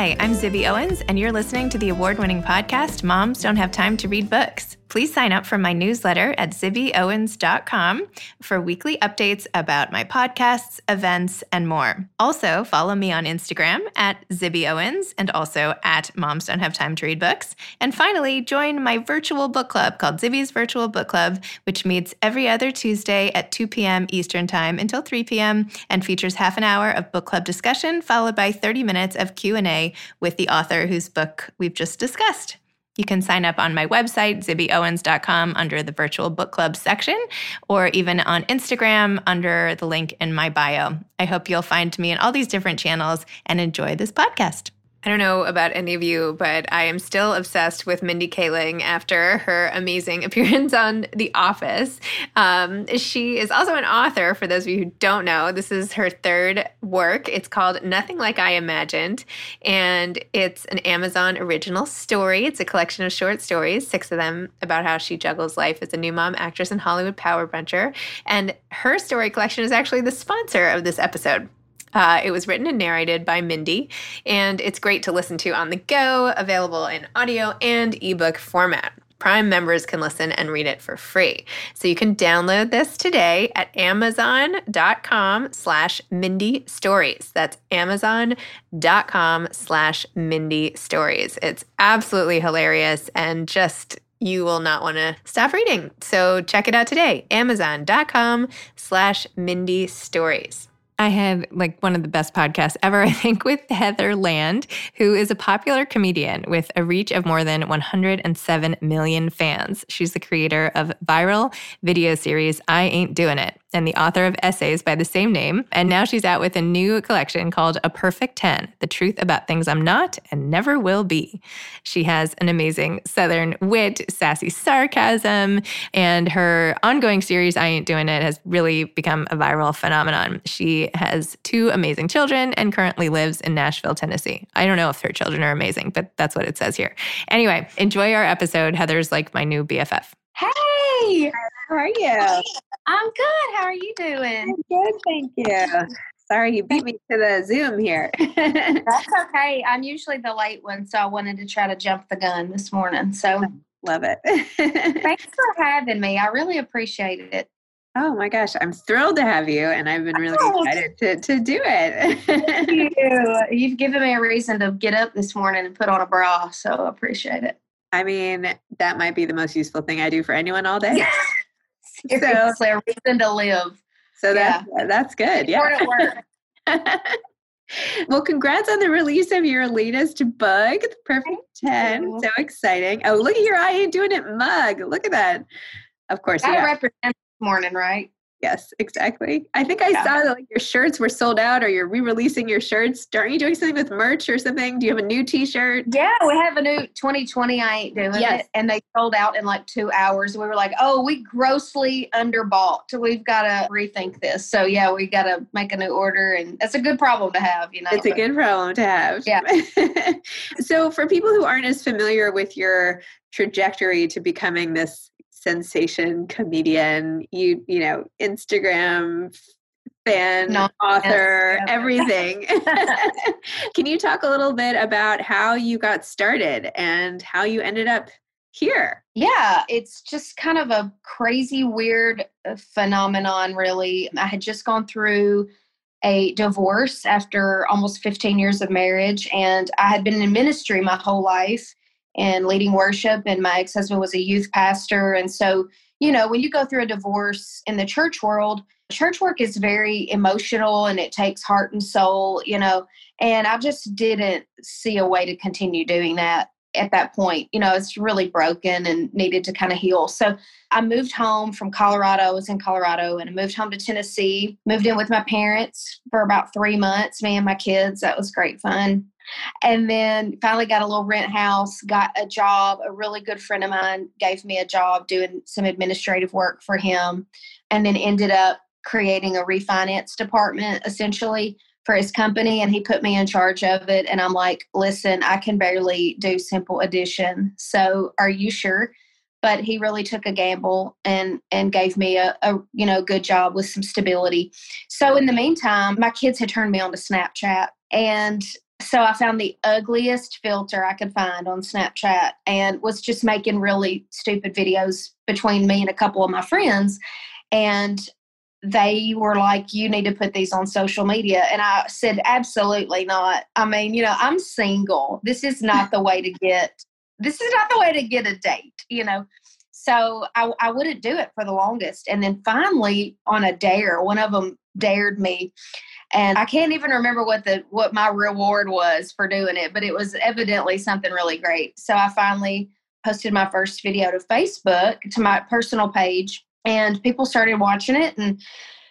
Hi, I'm Zibby Owens, and you're listening to the award winning podcast, Moms Don't Have Time to Read Books. Please sign up for my newsletter at zibbyowens.com for weekly updates about my podcasts, events, and more. Also, follow me on Instagram at zibbyowens and also at Moms Don't Have Time to Read Books. And finally, join my virtual book club called Zibby's Virtual Book Club, which meets every other Tuesday at 2 p.m. Eastern Time until 3 p.m. and features half an hour of book club discussion followed by 30 minutes of Q&A with the author whose book we've just discussed. You can sign up on my website, zibbyowens.com, under the virtual book club section, or even on Instagram under the link in my bio. I hope you'll find me in all these different channels and enjoy this podcast. I don't know about any of you, but I am still obsessed with Mindy Kaling after her amazing appearance on The Office. Um, she is also an author, for those of you who don't know. This is her third work. It's called Nothing Like I Imagined, and it's an Amazon original story. It's a collection of short stories, six of them, about how she juggles life as a new mom, actress, and Hollywood power buncher. And her story collection is actually the sponsor of this episode. Uh, it was written and narrated by Mindy, and it's great to listen to on the go, available in audio and ebook format. Prime members can listen and read it for free. So you can download this today at amazon.com slash Mindy Stories. That's amazon.com slash Mindy Stories. It's absolutely hilarious and just you will not want to stop reading. So check it out today. Amazon.com slash Mindy Stories. I had like one of the best podcasts ever, I think, with Heather Land, who is a popular comedian with a reach of more than 107 million fans. She's the creator of viral video series I Ain't Doing It and the author of essays by the same name. And now she's out with a new collection called A Perfect 10 The Truth About Things I'm Not and Never Will Be. She has an amazing Southern wit, sassy sarcasm, and her ongoing series, I Ain't Doing It, has really become a viral phenomenon. She has two amazing children and currently lives in Nashville, Tennessee. I don't know if her children are amazing, but that's what it says here. Anyway, enjoy our episode. Heather's like my new BFF. Hey, how are you? I'm good. How are you doing? I'm good, thank you. Sorry, you beat me to the Zoom here. That's okay. I'm usually the late one, so I wanted to try to jump the gun this morning. So oh, love it. thanks for having me. I really appreciate it. Oh my gosh, I'm thrilled to have you, and I've been really oh, excited to, to do it. Thank you. You've given me a reason to get up this morning and put on a bra, so I appreciate it. I mean, that might be the most useful thing I do for anyone all day. Seriously, so, a reason to live. So that's yeah. that's good. Yeah. well, congrats on the release of your latest book, The Perfect 10. So exciting. Oh, look at your I ain't doing it mug. Look at that. Of course. I yeah. represent this morning, right? Yes, exactly. I think I Yeah. saw that like your shirts were sold out or you're re-releasing your shirts. Aren't you doing something with merch or something? Do you have a new t-shirt? Yeah, we have a new 2020. I ain't doing Yes. it, and they sold out in like two hours. We were like, "Oh, we grossly underbought. We've got to rethink this." So yeah, we got to make a new order, and that's a good problem to have. You know, It's a good problem to have. Yeah. so for people who aren't as familiar with your trajectory to becoming this sensation comedian, you you know, Instagram fan, No, author, yes, everything. Can you talk a little bit about how you got started and how you ended up here? Yeah, it's just kind of a crazy, weird uh, phenomenon, really. I had just gone through a divorce after almost 15 years of marriage, and I had been in ministry my whole life and leading worship, and my ex husband was a youth pastor. And so, you know, when you go through a divorce in the church world, church work is very emotional and it takes heart and soul, you know, and I just didn't see a way to continue doing that at that point. You know, it's really broken and needed to kind of heal. So I moved home from Colorado. I was in Colorado and I moved home to Tennessee, moved in with my parents for about three months, me and my kids. That was great fun. And then finally got a little rent house, got a job. A really good friend of mine gave me a job doing some administrative work for him, and then ended up creating a refinance department essentially for his company and he put me in charge of it. And i'm like listen i can barely do simple addition so are you sure? But he really took a gamble and and gave me a, a you know good job with some stability. So in the meantime my kids had turned me on to snapchat and so i found the ugliest filter i could find on snapchat and was just making really stupid videos between me and a couple of my friends and they were like, you need to put these on social media. And I said, absolutely not. I mean, you know, I'm single. This is not the way to get, this is not the way to get a date, you know. So I, I wouldn't do it for the longest. And then finally on a dare, one of them dared me. And I can't even remember what the what my reward was for doing it, but it was evidently something really great. So I finally posted my first video to Facebook to my personal page and people started watching it and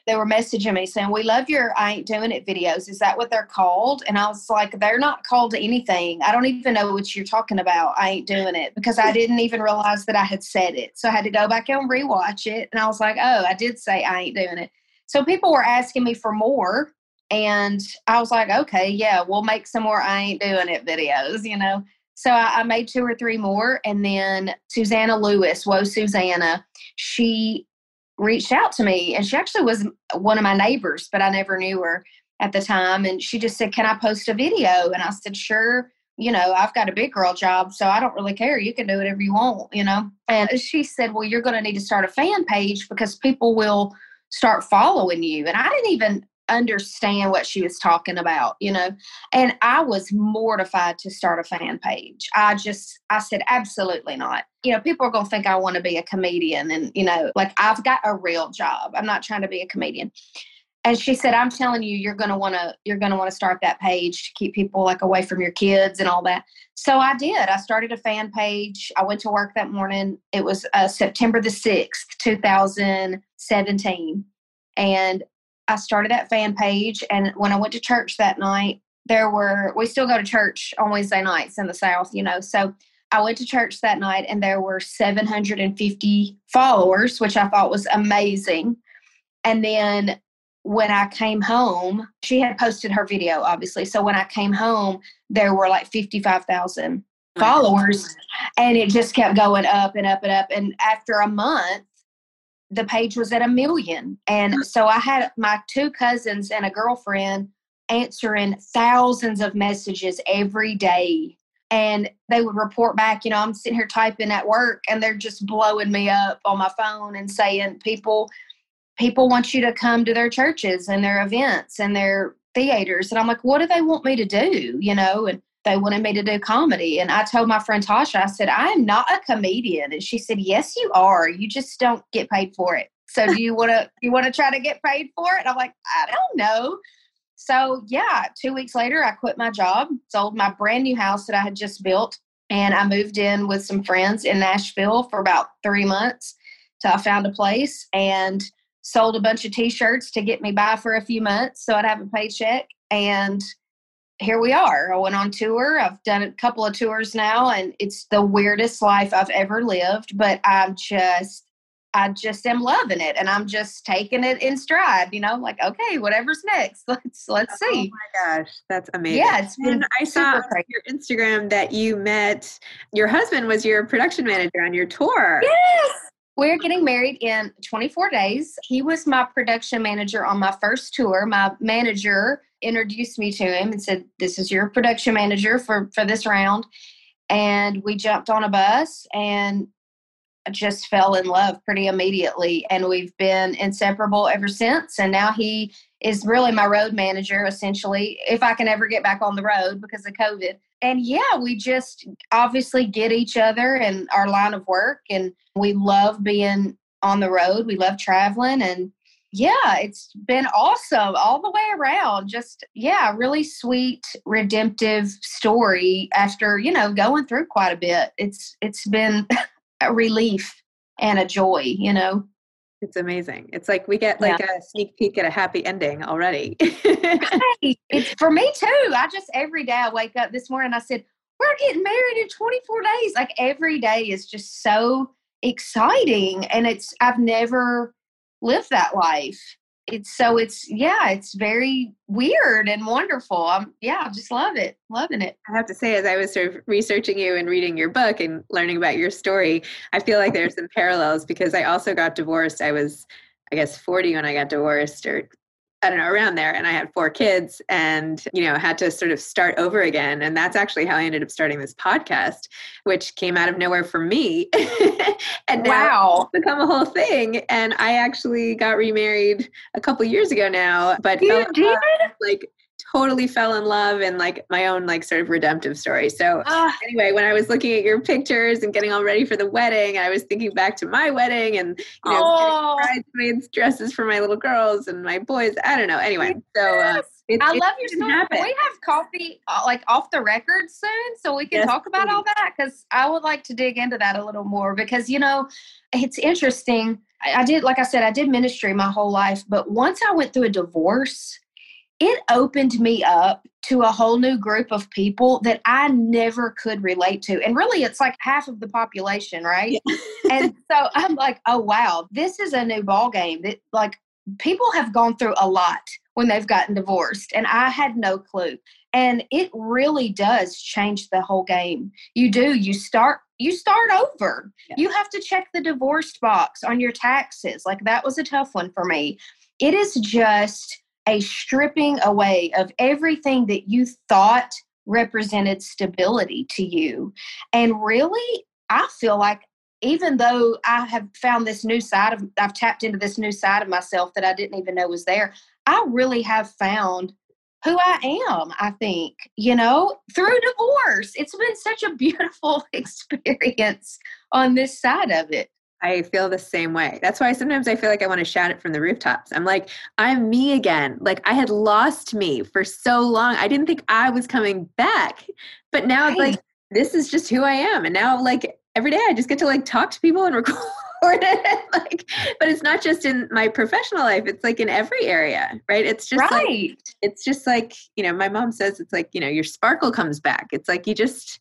they were messaging me saying we love your i ain't doing it videos. Is that what they're called? And i was like they're not called anything. I don't even know what you're talking about. I ain't doing it. Because i didn't even realize that i had said it. So i had to go back and rewatch it and i was like oh i did say i ain't doing it. So people were asking me for more and i was like okay yeah we'll make some more i ain't doing it videos you know? So I, I made two or three more and then susanna lewis whoa susanna she reached out to me and she actually was one of my neighbors but i never knew her at the time and she just said can i post a video? And i said sure you know i've got a big girl job so i don't really care you can do whatever you want you know? And she said well you're going to need to start a fan page because people will start following you and i didn't even understand what she was talking about you know and i was mortified to start a fan page. I just i said absolutely not. You know people are going to think i want to be a comedian and you know like i've got a real job. I'm not trying to be a comedian. And she said i'm telling you you're going to want to you're going to want to start that page to keep people like away from your kids and all that. So i did. I started a fan page. I went to work that morning. It was uh, september the 6th 2017 and I started that fan page, and when I went to church that night, there were we still go to church on Wednesday nights in the South, you know. So I went to church that night, and there were 750 followers, which I thought was amazing. And then when I came home, she had posted her video, obviously. So when I came home, there were like 55,000 followers, and it just kept going up and up and up. And after a month, the page was at a million. And mm-hmm. so I had my two cousins and a girlfriend answering thousands of messages every day. And they would report back, you know, I'm sitting here typing at work and they're just blowing me up on my phone and saying people people want you to come to their churches and their events and their theaters. And I'm like, what do they want me to do? You know, and they wanted me to do comedy. And I told my friend Tasha, I said, I am not a comedian. And she said, Yes, you are. You just don't get paid for it. So do you want to you want to try to get paid for it? And I'm like, I don't know. So yeah, two weeks later, I quit my job, sold my brand new house that I had just built, and I moved in with some friends in Nashville for about three months till I found a place and sold a bunch of t-shirts to get me by for a few months so I'd have a paycheck and here we are. I went on tour. I've done a couple of tours now and it's the weirdest life I've ever lived, but I'm just I just am loving it and I'm just taking it in stride, you know, like, okay, whatever's next. Let's let's oh see. Oh my gosh, that's amazing. Yeah, it's been And I saw crazy. your Instagram that you met your husband was your production manager on your tour. Yes. We're getting married in 24 days. He was my production manager on my first tour. My manager introduced me to him and said, "This is your production manager for for this round." And we jumped on a bus and just fell in love pretty immediately and we've been inseparable ever since and now he is really my road manager essentially if I can ever get back on the road because of COVID. And yeah, we just obviously get each other and our line of work and we love being on the road. We love traveling and yeah, it's been awesome all the way around. Just yeah, really sweet redemptive story after, you know, going through quite a bit. It's it's been a relief and a joy, you know. It's amazing. It's like we get like a sneak peek at a happy ending already. Hey, it's for me too. I just every day I wake up this morning I said, We're getting married in 24 days. Like every day is just so exciting. And it's I've never lived that life. It's so it's yeah, it's very weird and wonderful. I'm yeah, I just love it. Loving it. I have to say, as I was sort of researching you and reading your book and learning about your story, I feel like there's some parallels because I also got divorced. I was, I guess, 40 when I got divorced, or I don't know, around there. And I had four kids and, you know, had to sort of start over again. And that's actually how I ended up starting this podcast, which came out of nowhere for me. and now Wow. it's become a whole thing. And I actually got remarried a couple years ago now, but You did? like totally fell in love and like my own like sort of redemptive story. So Ah, anyway, when I was looking at your pictures and getting all ready for the wedding, I was thinking back to my wedding and you know Oh. bridesmaids dresses for my little girls and my boys. I don't know. Anyway, so uh, it, I it love your story. happen. We have coffee uh, like off the record soon so we can Yes, talk about all that? Because I would like to dig into that a little more because, you know, it's interesting. I, I did, like I said, I did ministry my whole life, but once I went through a divorce, it opened me up to a whole new group of people that I never could relate to. And really, it's like half of the population, right? and so I'm like, oh, wow, this is a new ball game that like people have gone through a lot when they've gotten divorced and i had no clue and it really does change the whole game you do you start you start over Yeah. you have to check the divorced box on your taxes like that was a tough one for me it is just a stripping away of everything that you thought represented stability to you and really i feel like even though I have found this new side of, I've tapped into this new side of myself that I didn't even know was there, I really have found who I am, I think, you know, through divorce. It's been such a beautiful experience on this side of it. I feel the same way. That's why sometimes I feel like I want to shout it from the rooftops. I'm like, I'm me again. Like I had lost me for so long. I didn't think I was coming back. But now it's like this is just who I am. And now like every day I just get to like talk to people and record it. like but it's not just in my professional life. It's like in every area, right? It's just like right. it's just like, you know, my mom says it's like, you know, your sparkle comes back. It's like you just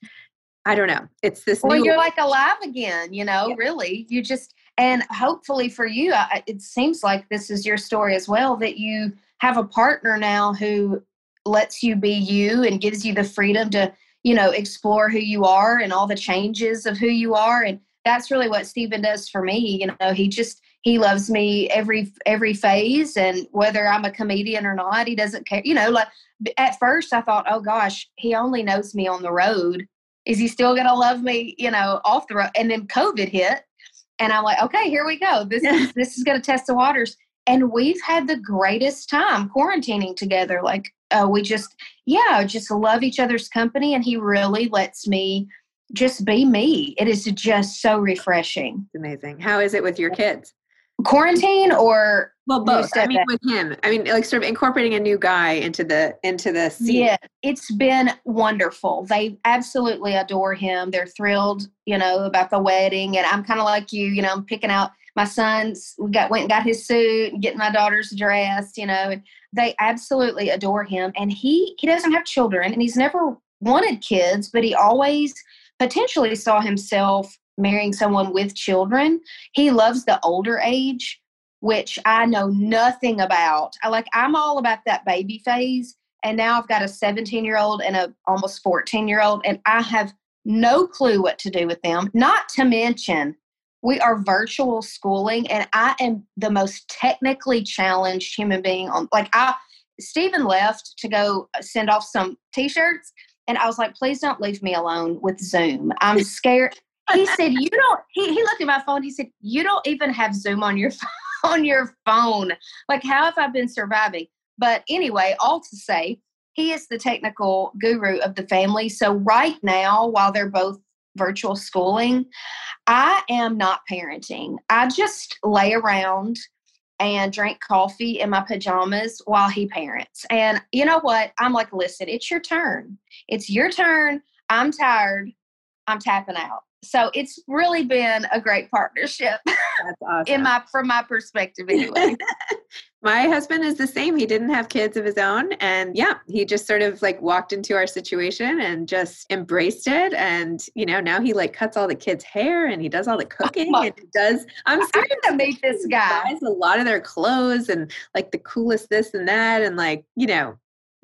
I don't know. It's this Well, new you're like alive again, you know, Yeah. really. You just, and hopefully for you, I, it seems like this is your story as well that you have a partner now who lets you be you and gives you the freedom to, you know, explore who you are and all the changes of who you are. And that's really what Stephen does for me. You know, he just, he loves me every every phase and whether i'm a comedian or not he doesn't care you know like at first i thought oh gosh he only knows me on the road is he still going to love me you know off the road? And then covid hit and i'm like okay here we go. This is this is going to test the waters. And we've had the greatest time quarantining together like uh, we just yeah just love each other's company and he really lets me just be me. It is just so refreshing. Amazing. How is it with your kids? quarantine or Well, both. I mean, stepdad? with him. I mean, like sort of incorporating a new guy into the into the scene. Yeah, it's been wonderful. They absolutely adore him. They're thrilled, you know, about the wedding. And I'm kind of like you, you know, I'm picking out my son's we got went and got his suit and getting my daughter's dressed, you know, and they absolutely adore him. And he he doesn't have children and he's never wanted kids, but he always potentially saw himself marrying someone with children. He loves the older age, which I know nothing about. I like I'm all about that baby phase. And now I've got a 17 year old and a almost 14 year old, and I have no clue what to do with them. Not to mention, we are virtual schooling, and I am the most technically challenged human being on. Like I, Stephen left to go send off some t-shirts, and I was like, "Please don't leave me alone with Zoom. I'm scared." he said, "You don't." He, he looked at my phone. He said, "You don't even have Zoom on your on your phone. Like, how have I been surviving?" But anyway, all to say, he is the technical guru of the family. So right now, while they're both virtual schooling, I am not parenting. I just lay around and drink coffee in my pajamas while he parents. And you know what? I'm like, listen, it's your turn. It's your turn. I'm tired. I'm tapping out. So it's really been a great partnership. That's awesome. in my from my perspective anyway. my husband is the same. He didn't have kids of his own and yeah, he just sort of like walked into our situation and just embraced it and you know, now he like cuts all the kids' hair and he does all the cooking oh and he does I'm serious to meet this guy. Buys a lot of their clothes and like the coolest this and that and like, you know,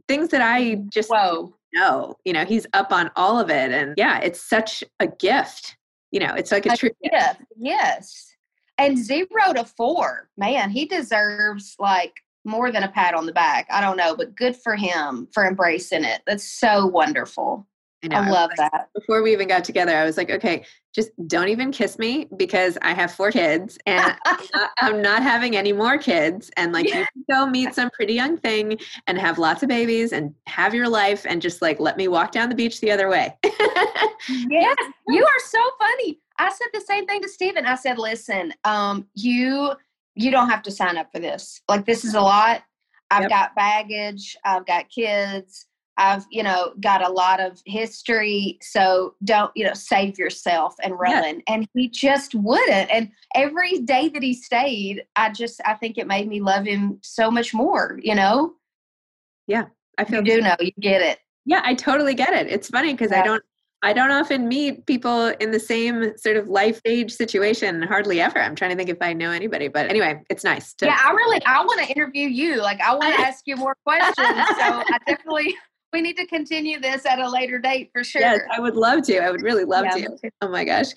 things that I just Whoa know. You know, he's up on all of it. And yeah, it's such a gift. You know, it's like a, a true gift. Yes. And zero to four, man, he deserves like more than a pat on the back. I don't know, but good for him for embracing it. That's so wonderful. I, know, I love I that. Before we even got together, I was like, okay, just don't even kiss me because I have four kids and I'm, not, I'm, not, having any more kids. And like, yeah. you can go meet some pretty young thing and have lots of babies and have your life and just like let me walk down the beach the other way. yes, you are so funny. I said the same thing to Stephen. I said, listen, um, you you don't have to sign up for this. Like this is a lot. I've yep. got baggage. I've got kids. I've, you know, got a lot of history. So don't, you know, save yourself and run. And he just wouldn't. And every day that he stayed, I just, I think it made me love him so much more, you know? Yeah. I feel you do know, you get it. Yeah, I totally get it. It's funny because yeah. I don't, I don't often meet people in the same sort of life stage situation, hardly ever. I'm trying to think if I know anybody, but anyway, it's nice. To- yeah, I really, I want to interview you. Like, I want to ask you more questions. so I definitely we need to continue this at a later date for sure. Yes, I would love to. I would really love yeah, to. Oh my gosh.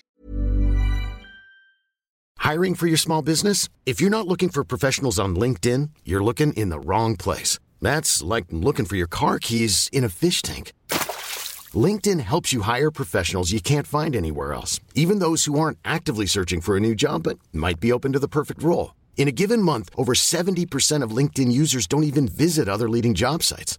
Hiring for your small business? If you're not looking for professionals on LinkedIn, you're looking in the wrong place. That's like looking for your car keys in a fish tank. LinkedIn helps you hire professionals you can't find anywhere else, even those who aren't actively searching for a new job but might be open to the perfect role. In a given month, over 70% of LinkedIn users don't even visit other leading job sites.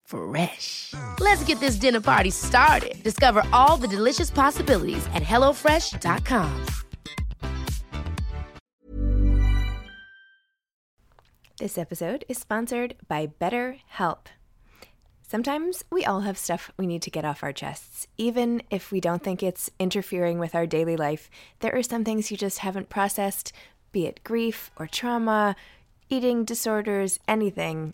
Fresh. Let's get this dinner party started. Discover all the delicious possibilities at HelloFresh.com. This episode is sponsored by BetterHelp. Sometimes we all have stuff we need to get off our chests. Even if we don't think it's interfering with our daily life, there are some things you just haven't processed, be it grief or trauma, eating disorders, anything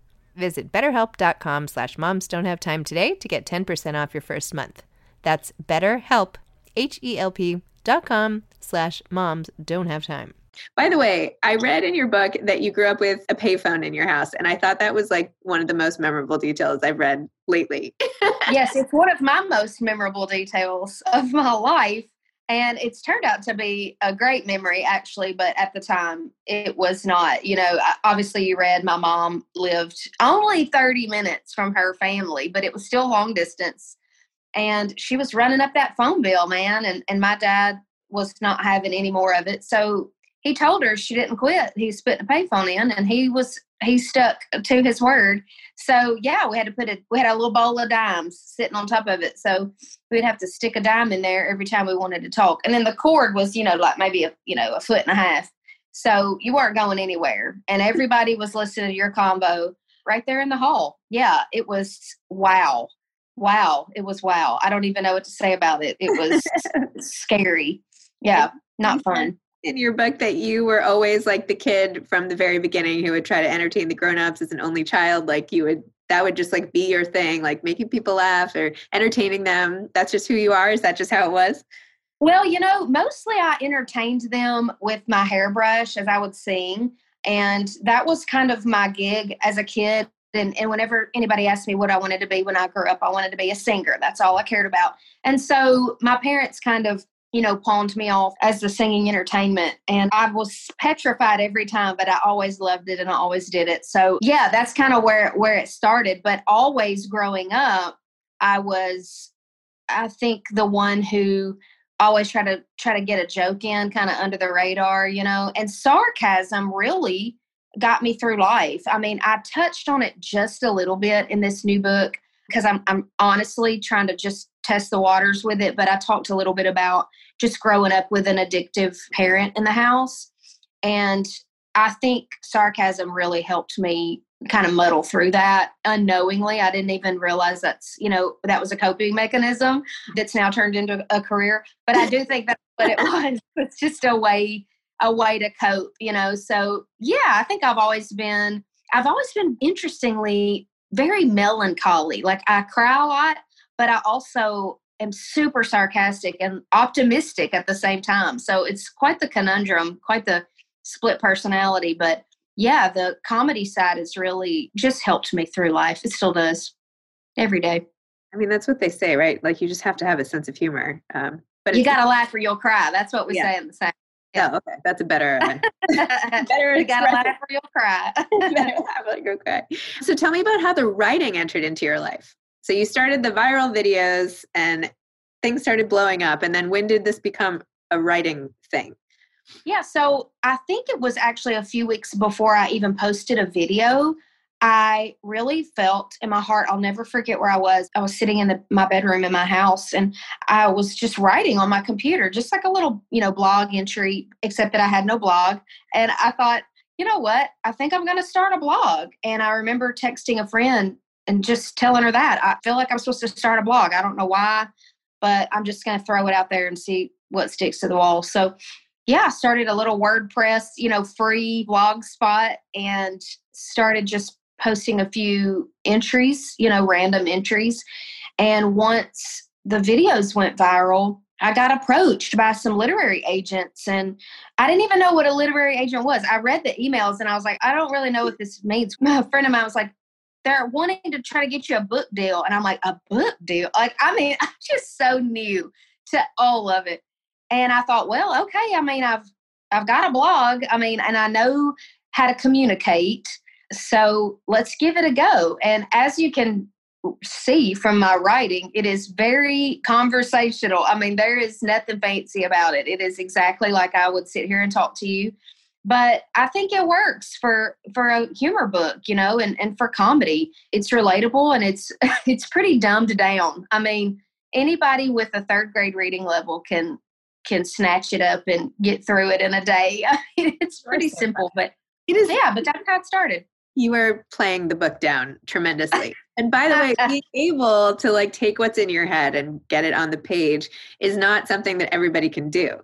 Visit betterhelp.com slash moms don't have time today to get 10% off your first month. That's betterhelp, H-E-L-P dot com slash moms don't have time. By the way, I read in your book that you grew up with a payphone in your house, and I thought that was like one of the most memorable details I've read lately. yes, it's one of my most memorable details of my life. And it's turned out to be a great memory, actually, but at the time it was not. You know, obviously, you read my mom lived only 30 minutes from her family, but it was still long distance. And she was running up that phone bill, man. And, and my dad was not having any more of it. So he told her she didn't quit. He's putting a payphone in, and he was he stuck to his word. So yeah, we had to put a we had a little bowl of dimes sitting on top of it. So we'd have to stick a dime in there every time we wanted to talk. And then the cord was, you know, like maybe a you know a foot and a half. So you weren't going anywhere, and everybody was listening to your combo right there in the hall. Yeah, it was wow, wow. It was wow. I don't even know what to say about it. It was scary. Yeah, not fun in your book that you were always like the kid from the very beginning who would try to entertain the grown-ups as an only child like you would that would just like be your thing like making people laugh or entertaining them. That's just who you are? Is that just how it was? Well you know mostly i entertained them with my hairbrush as i would sing and that was kind of my gig as a kid and, and whenever anybody asked me what i wanted to be when i grew up i wanted to be a singer. That's all i cared about. And so my parents kind of you know, pawned me off as the singing entertainment. And I was petrified every time, but I always loved it and I always did it. So yeah, that's kind of where where it started. But always growing up, I was I think the one who always try to try to get a joke in kind of under the radar, you know, and sarcasm really got me through life. I mean, I touched on it just a little bit in this new book because I'm I'm honestly trying to just test the waters with it, but I talked a little bit about just growing up with an addictive parent in the house. And I think sarcasm really helped me kind of muddle through that unknowingly. I didn't even realize that's, you know, that was a coping mechanism that's now turned into a career. But I do think that's what it was. It's just a way a way to cope, you know. So yeah, I think I've always been I've always been interestingly very melancholy. Like I cry a lot, but I also am super sarcastic and optimistic at the same time. So it's quite the conundrum, quite the split personality. But yeah, the comedy side has really just helped me through life. It still does every day. I mean, that's what they say, right? Like you just have to have a sense of humor. Um, but you got to laugh or you'll cry. That's what we yeah. say in the same. Yeah. Oh, okay. That's a better, uh, better. you gotta laugh or you'll cry. better laugh or you'll cry. So tell me about how the writing entered into your life. So you started the viral videos and things started blowing up. And then when did this become a writing thing? Yeah, so I think it was actually a few weeks before I even posted a video. I really felt in my heart, I'll never forget where I was. I was sitting in the, my bedroom in my house and I was just writing on my computer, just like a little, you know, blog entry, except that I had no blog. And I thought, you know what? I think I'm going to start a blog. And I remember texting a friend and just telling her that. I feel like I'm supposed to start a blog. I don't know why but I'm just going to throw it out there and see what sticks to the wall. So, yeah, I started a little WordPress, you know, free blog spot and started just posting a few entries, you know, random entries. And once the videos went viral, I got approached by some literary agents and I didn't even know what a literary agent was. I read the emails and I was like, I don't really know what this means. A friend of mine was like, they're wanting to try to get you a book deal. And I'm like, a book deal? Like, I mean, I'm just so new to all of it. And I thought, well, okay, I mean, I've I've got a blog. I mean, and I know how to communicate. So let's give it a go. And as you can see from my writing, it is very conversational. I mean, there is nothing fancy about it. It is exactly like I would sit here and talk to you but i think it works for for a humor book you know and and for comedy it's relatable and it's it's pretty dumbed down i mean anybody with a third grade reading level can can snatch it up and get through it in a day. I mean, it's pretty simple, but It is yeah, but that's how it started. you are playing the book down tremendously. And by the way, being able to like take what's in your head and get it on the page is not something that everybody can do.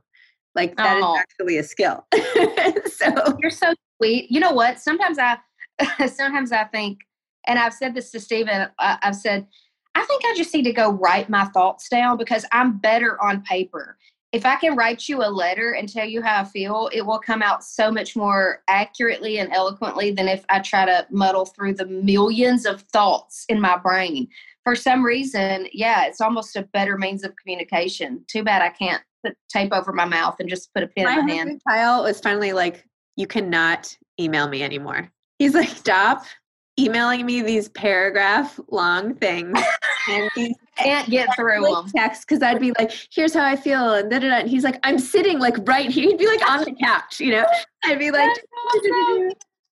Like that is Oh. actually a skill. so You're so sweet. You know what? Sometimes I, sometimes I think, and I've said this to Stephen. I, I've said, I think I just need to go write my thoughts down because I'm better on paper. If I can write you a letter and tell you how I feel, it will come out so much more accurately and eloquently than if I try to muddle through the millions of thoughts in my brain. For some reason, yeah, it's almost a better means of communication. Too bad I can't put tape over my mouth and just put a pin my in my hand. Kyle was finally like, you cannot email me anymore. He's like, stop emailing me these paragraph long things and he Can't get through like them. texts because I'd be like, here's how I feel, and da da da. And he's like, I'm sitting like right here. He'd be like on the couch, you know. I'd be like,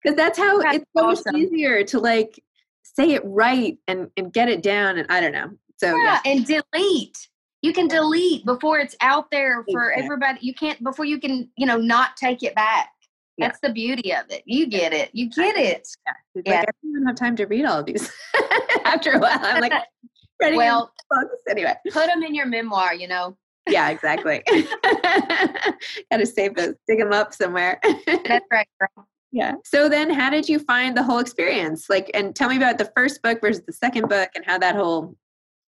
because that's how That's it's so much easier to like say it right and and get it down. And I don't know. So yeah, yeah, and delete. You can delete before it's out there for Exactly. everybody. You can't before you can, you know, not take it back. Yeah. That's the beauty of it. You get it. You get it. He's yeah. like, I don't even have time to read all of these. After a while, I'm like, ready Well, books anyway. put them in your memoir. You know, Yeah, exactly. Got to save those, dig them up somewhere. that's right. Girl. yeah. So then, how did you find the whole experience? Like, and tell me about the first book versus the second book, and how that whole,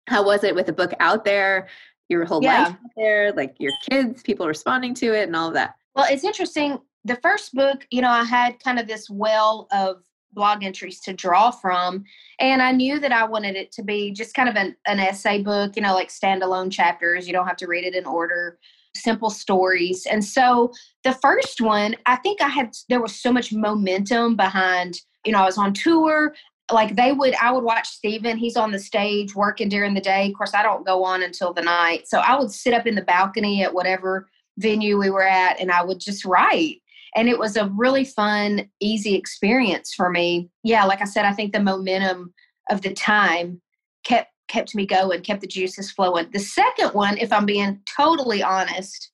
how was it with a book out there, your whole Yeah. life out there, like your kids, people responding to it, and all of that. Well, it's interesting. The first book, you know, I had kind of this well of blog entries to draw from. And I knew that I wanted it to be just kind of an, an essay book, you know, like standalone chapters. You don't have to read it in order, simple stories. And so the first one, I think I had, there was so much momentum behind, you know, I was on tour. Like they would, I would watch Stephen. He's on the stage working during the day. Of course, I don't go on until the night. So I would sit up in the balcony at whatever venue we were at and I would just write. And it was a really fun, easy experience for me. Yeah, like I said, I think the momentum of the time kept kept me going, kept the juices flowing. The second one, if I'm being totally honest,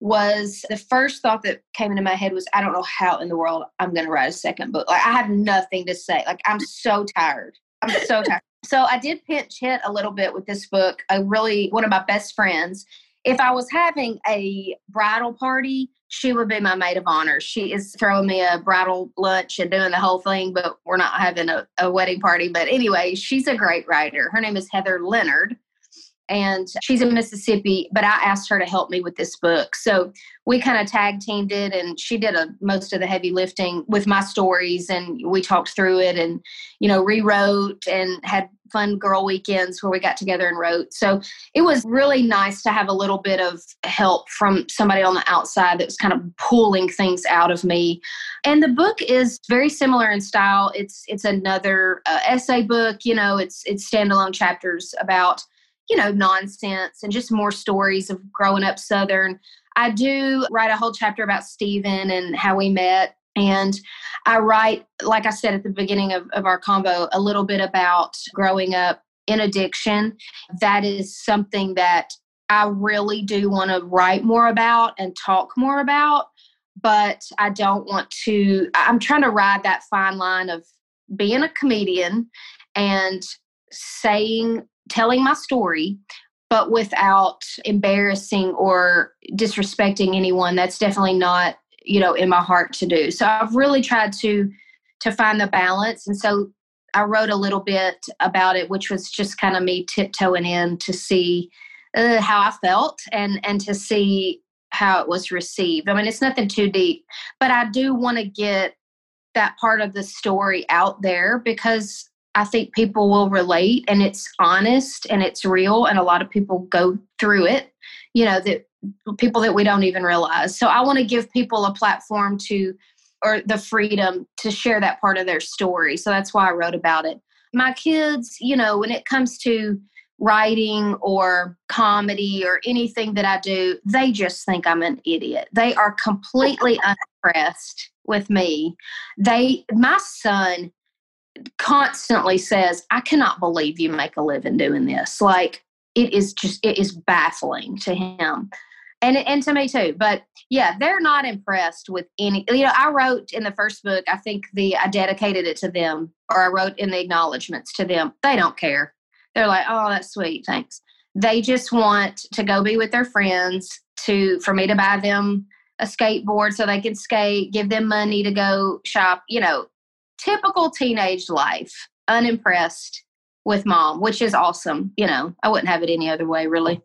was the first thought that came into my head was I don't know how in the world I'm going to write a second book. Like I have nothing to say. Like I'm so tired. I'm so tired. So I did pinch hit a little bit with this book. I really one of my best friends. If I was having a bridal party, she would be my maid of honor. She is throwing me a bridal lunch and doing the whole thing, but we're not having a, a wedding party. But anyway, she's a great writer. Her name is Heather Leonard and she's in Mississippi, but I asked her to help me with this book. So we kind of tag teamed it and she did a, most of the heavy lifting with my stories and we talked through it and, you know, rewrote and had fun girl weekends where we got together and wrote. So it was really nice to have a little bit of help from somebody on the outside that was kind of pulling things out of me. And the book is very similar in style. It's it's another uh, essay book, you know, it's it's standalone chapters about you know, nonsense and just more stories of growing up Southern. I do write a whole chapter about Stephen and how we met. And I write, like I said at the beginning of, of our combo, a little bit about growing up in addiction. That is something that I really do want to write more about and talk more about. But I don't want to, I'm trying to ride that fine line of being a comedian and saying telling my story but without embarrassing or disrespecting anyone that's definitely not you know in my heart to do. So i've really tried to to find the balance and so i wrote a little bit about it which was just kind of me tiptoeing in to see uh, how i felt and and to see how it was received. I mean it's nothing too deep but i do want to get that part of the story out there because I think people will relate and it's honest and it's real and a lot of people go through it, you know, that people that we don't even realize. So I want to give people a platform to or the freedom to share that part of their story. So that's why I wrote about it. My kids, you know, when it comes to writing or comedy or anything that I do, they just think I'm an idiot. They are completely unimpressed with me. They my son constantly says, I cannot believe you make a living doing this. Like, it is just, it is baffling to him. and and to me too. But yeah, they're not impressed with any. You know, I wrote in the first book. I think the I dedicated it to them, or I wrote in the acknowledgments to them. They don't care. They're like, oh, that's sweet, thanks. They just want to go be with their friends. To for me to buy them a skateboard so they can skate, give them money to go shop. You know, typical teenage life. Unimpressed with mom, which is awesome. You know, I wouldn't have it any other way, really.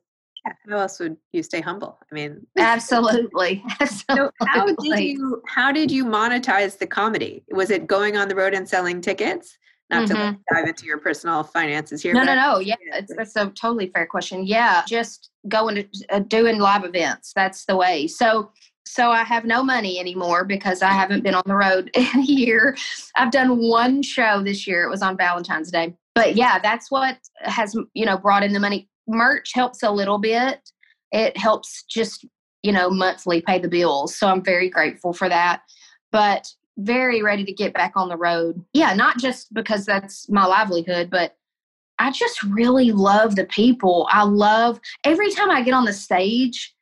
Yeah, how else would you stay humble? I mean, absolutely. absolutely. So how did you how did you monetize the comedy? Was it going on the road and selling tickets? Not mm-hmm. to like dive into your personal finances here. No, no, no. Yeah, it's, that's a totally fair question. Yeah, just going to uh, doing live events. That's the way. So so I have no money anymore because I haven't been on the road in a year. I've done one show this year. It was on Valentine's Day. But yeah, that's what has you know brought in the money merch helps a little bit. It helps just, you know, monthly pay the bills. So I'm very grateful for that. But very ready to get back on the road. Yeah, not just because that's my livelihood, but I just really love the people. I love every time I get on the stage,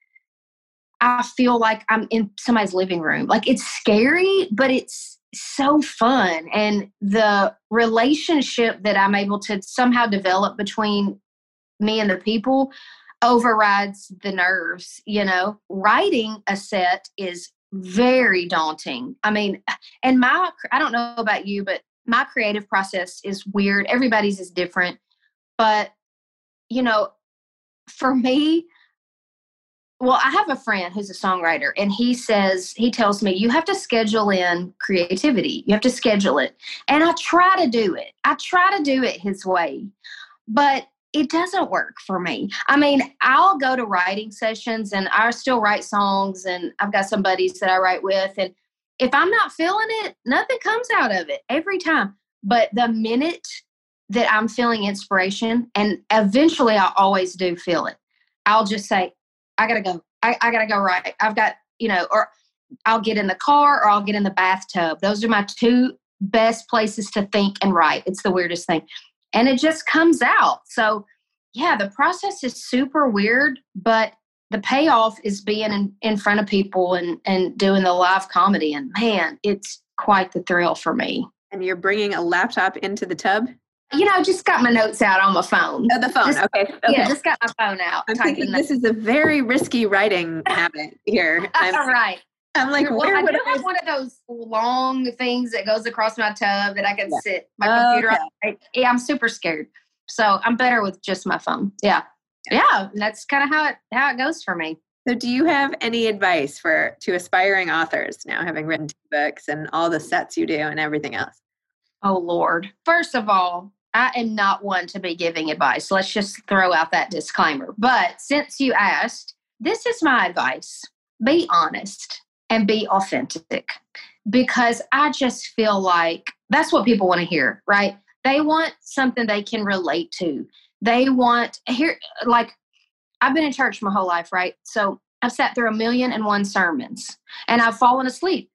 I feel like I'm in somebody's living room. Like it's scary, but it's so fun. And the relationship that I'm able to somehow develop between me and the people overrides the nerves you know writing a set is very daunting i mean and my i don't know about you but my creative process is weird everybody's is different but you know for me well i have a friend who's a songwriter and he says he tells me you have to schedule in creativity you have to schedule it and i try to do it i try to do it his way but it doesn't work for me. I mean, I'll go to writing sessions and I still write songs and I've got some buddies that I write with and if I'm not feeling it, nothing comes out of it every time. But the minute that I'm feeling inspiration and eventually I always do feel it, I'll just say, I gotta go. I, I gotta go right. I've got, you know, or I'll get in the car or I'll get in the bathtub. Those are my two best places to think and write. It's the weirdest thing and it just comes out. So, yeah, the process is super weird, but the payoff is being in, in front of people and, and doing the live comedy. And man, it's quite the thrill for me. And you're bringing a laptop into the tub? You know, just got my notes out on my phone. Oh, the phone. Just, okay. okay. Yeah, just got my phone out. I'm thinking this is a very risky writing habit here. I'm, right. I'm like, well, where I would do I? have one of those long things that goes across my tub that I can Yeah. sit my computer Okay. on. Yeah, I'm super scared. So I'm better with just my phone. Yeah. Yeah. and that's kind of how it how it goes for me. So, do you have any advice for to aspiring authors now, having written two books and all the sets you do and everything else? Oh Lord. First of all, I am not one to be giving advice. Let's just throw out that disclaimer. But since you asked, this is my advice. Be honest and be authentic because I just feel like that's what people want to hear, right? They want something they can relate to. They want here like I've been in church my whole life, right? So I've sat through a million and one sermons and I've fallen asleep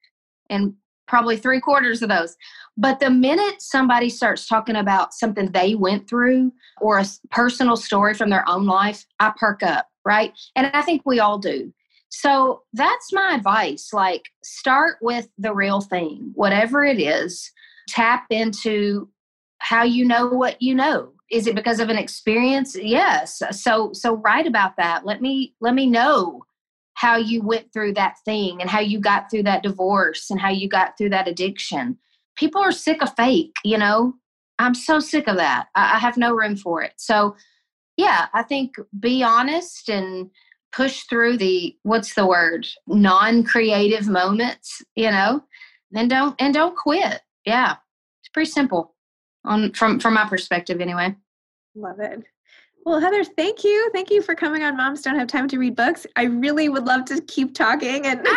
in probably three quarters of those. But the minute somebody starts talking about something they went through or a personal story from their own life, I perk up, right? And I think we all do. So that's my advice. Like, start with the real thing, whatever it is. Tap into how you know what you know. Is it because of an experience? Yes. So so write about that. Let me let me know how you went through that thing and how you got through that divorce and how you got through that addiction. People are sick of fake, you know. I'm so sick of that. I, I have no room for it. So yeah, I think be honest and push through the what's the word non-creative moments you know and don't and don't quit yeah it's pretty simple on from from my perspective anyway Love it. Well, Heather, thank you. Thank you for coming on Moms Don't Have Time to Read Books. I really would love to keep talking and I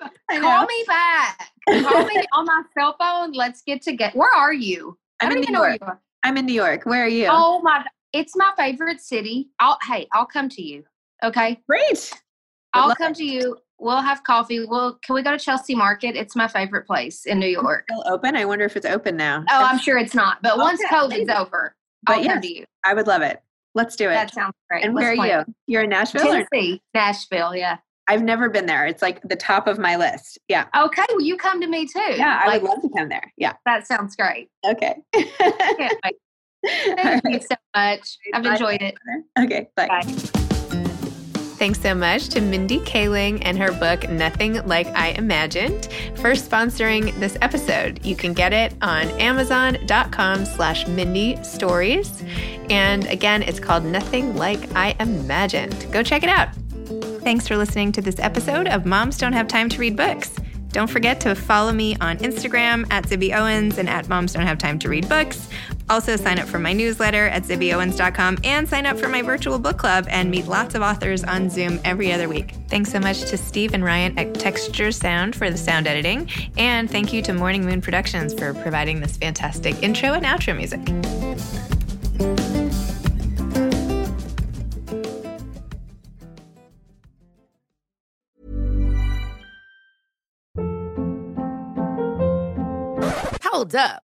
know, I call me back call me on my cell phone let's get together where are you I I'm don't in New know York. I'm in New York. Where are you? oh my it's my favorite city i'll hey i'll come to you okay great. I'll come to you we'll have coffee we'll can we go to chelsea market it's my favorite place in new york Still open? I wonder if it's open now. Oh, I'm sure it's not. But once COVID's over, But yes. I would love it. Let's do it. That sounds great. and where Let's are you? You're in. Nashville? Or? Tennessee, Nashville. Yeah. I've never been there. It's like the top of my list. Yeah. Okay. Well, you come to me too. Yeah, I Like, would love to come there. Yeah. That sounds great. Okay. Can't wait. All Thank you so much. I've enjoyed it. Okay. Bye. Bye. Thanks so much to Mindy Kaling and her book, Nothing Like I Imagined, for sponsoring this episode. You can get it on amazon.com slash Mindy Stories. And again, it's called Nothing Like I Imagined. Go check it out. Thanks for listening to this episode of Moms Don't Have Time to Read Books. Don't forget to follow me on Instagram at Zibby Owens and at Moms Don't Have Time to Read Books. Also, sign up for my newsletter at zibbyowens.com and sign up for my virtual book club and meet lots of authors on Zoom every other week. Thanks so much to Steve and Ryan at Texture Sound for the sound editing. And thank you to Morning Moon Productions for providing this fantastic intro and outro music. Hold up.